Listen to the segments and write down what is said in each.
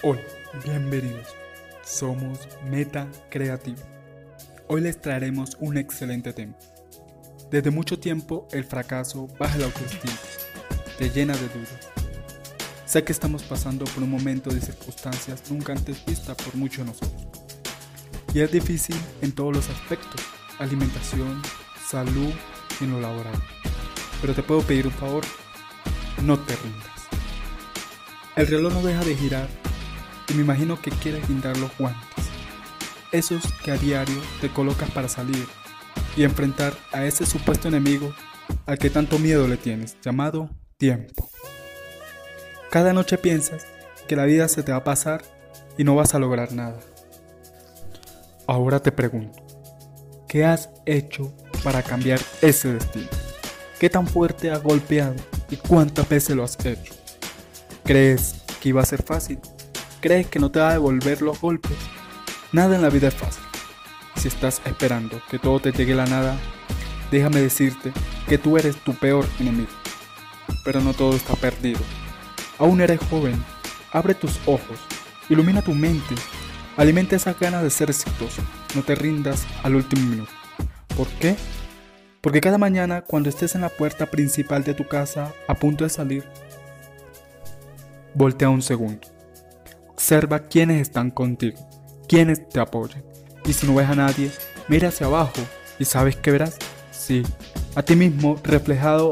Hola, bienvenidos. Somos Meta Creativo. Hoy les traeremos un excelente tema. Desde mucho tiempo el fracaso baja la autoestima, te llena de dudas. Sé que estamos pasando por un momento de circunstancias nunca antes vistas por muchos de nosotros. Y es difícil en todos los aspectos, alimentación, salud y en lo laboral. Pero te puedo pedir un favor, no te rindas. El reloj no deja de girar y me imagino que quieres guindar los guantes, esos que a diario te colocas para salir y enfrentar a ese supuesto enemigo al que tanto miedo le tienes, llamado tiempo. Cada noche piensas que la vida se te va a pasar y no vas a lograr nada. Ahora te pregunto, ¿qué has hecho para cambiar ese destino? ¿Qué tan fuerte has golpeado y cuántas veces lo has hecho? ¿Crees que iba a ser fácil? Crees que no te va a devolver los golpes. Nada en la vida es fácil. Si estás esperando que todo te llegue a la nada, déjame decirte que tú eres tu peor enemigo. Pero no todo está perdido. Aún eres joven. Abre tus ojos. Ilumina tu mente. Alimenta esas ganas de ser exitoso. No te rindas al último minuto. ¿Por qué? Porque cada mañana cuando estés en la puerta principal de tu casa a punto de salir, voltea un segundo Observa quiénes están contigo, quiénes te apoyan. Y si no ves a nadie, mira hacia abajo y sabes que verás. Sí, a ti mismo reflejado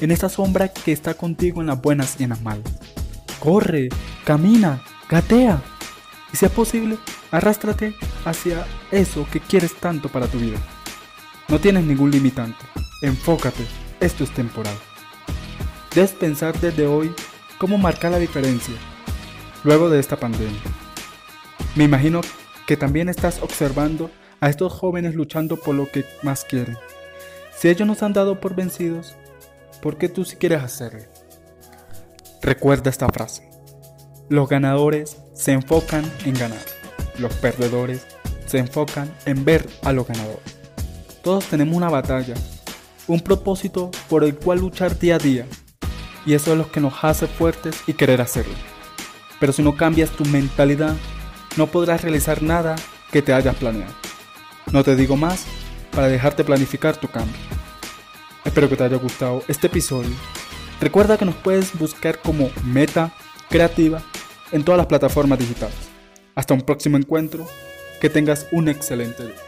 en esa sombra que está contigo en las buenas y en las malas. Corre, camina, gatea. Y si es posible, arrástrate hacia eso que quieres tanto para tu vida. No tienes ningún limitante. Enfócate, esto es temporal. Debes pensar desde hoy cómo marcar la diferencia luego de esta pandemia. Me imagino que también estás observando a estos jóvenes luchando por lo que más quieren. Si ellos nos han dado por vencidos, ¿por qué tú sí quieres hacerlo? Recuerda esta frase. Los ganadores se enfocan en ganar. Los perdedores se enfocan en ver a los ganadores. Todos tenemos una batalla, un propósito por el cual luchar día a día. Y eso es lo que nos hace fuertes y querer hacerlo. Pero si no cambias tu mentalidad, no podrás realizar nada que te hayas planeado. No te digo más para dejarte planificar tu cambio. Espero que te haya gustado este episodio. Recuerda que nos puedes buscar como Meta Creativa en todas las plataformas digitales. Hasta un próximo encuentro. Que tengas un excelente día.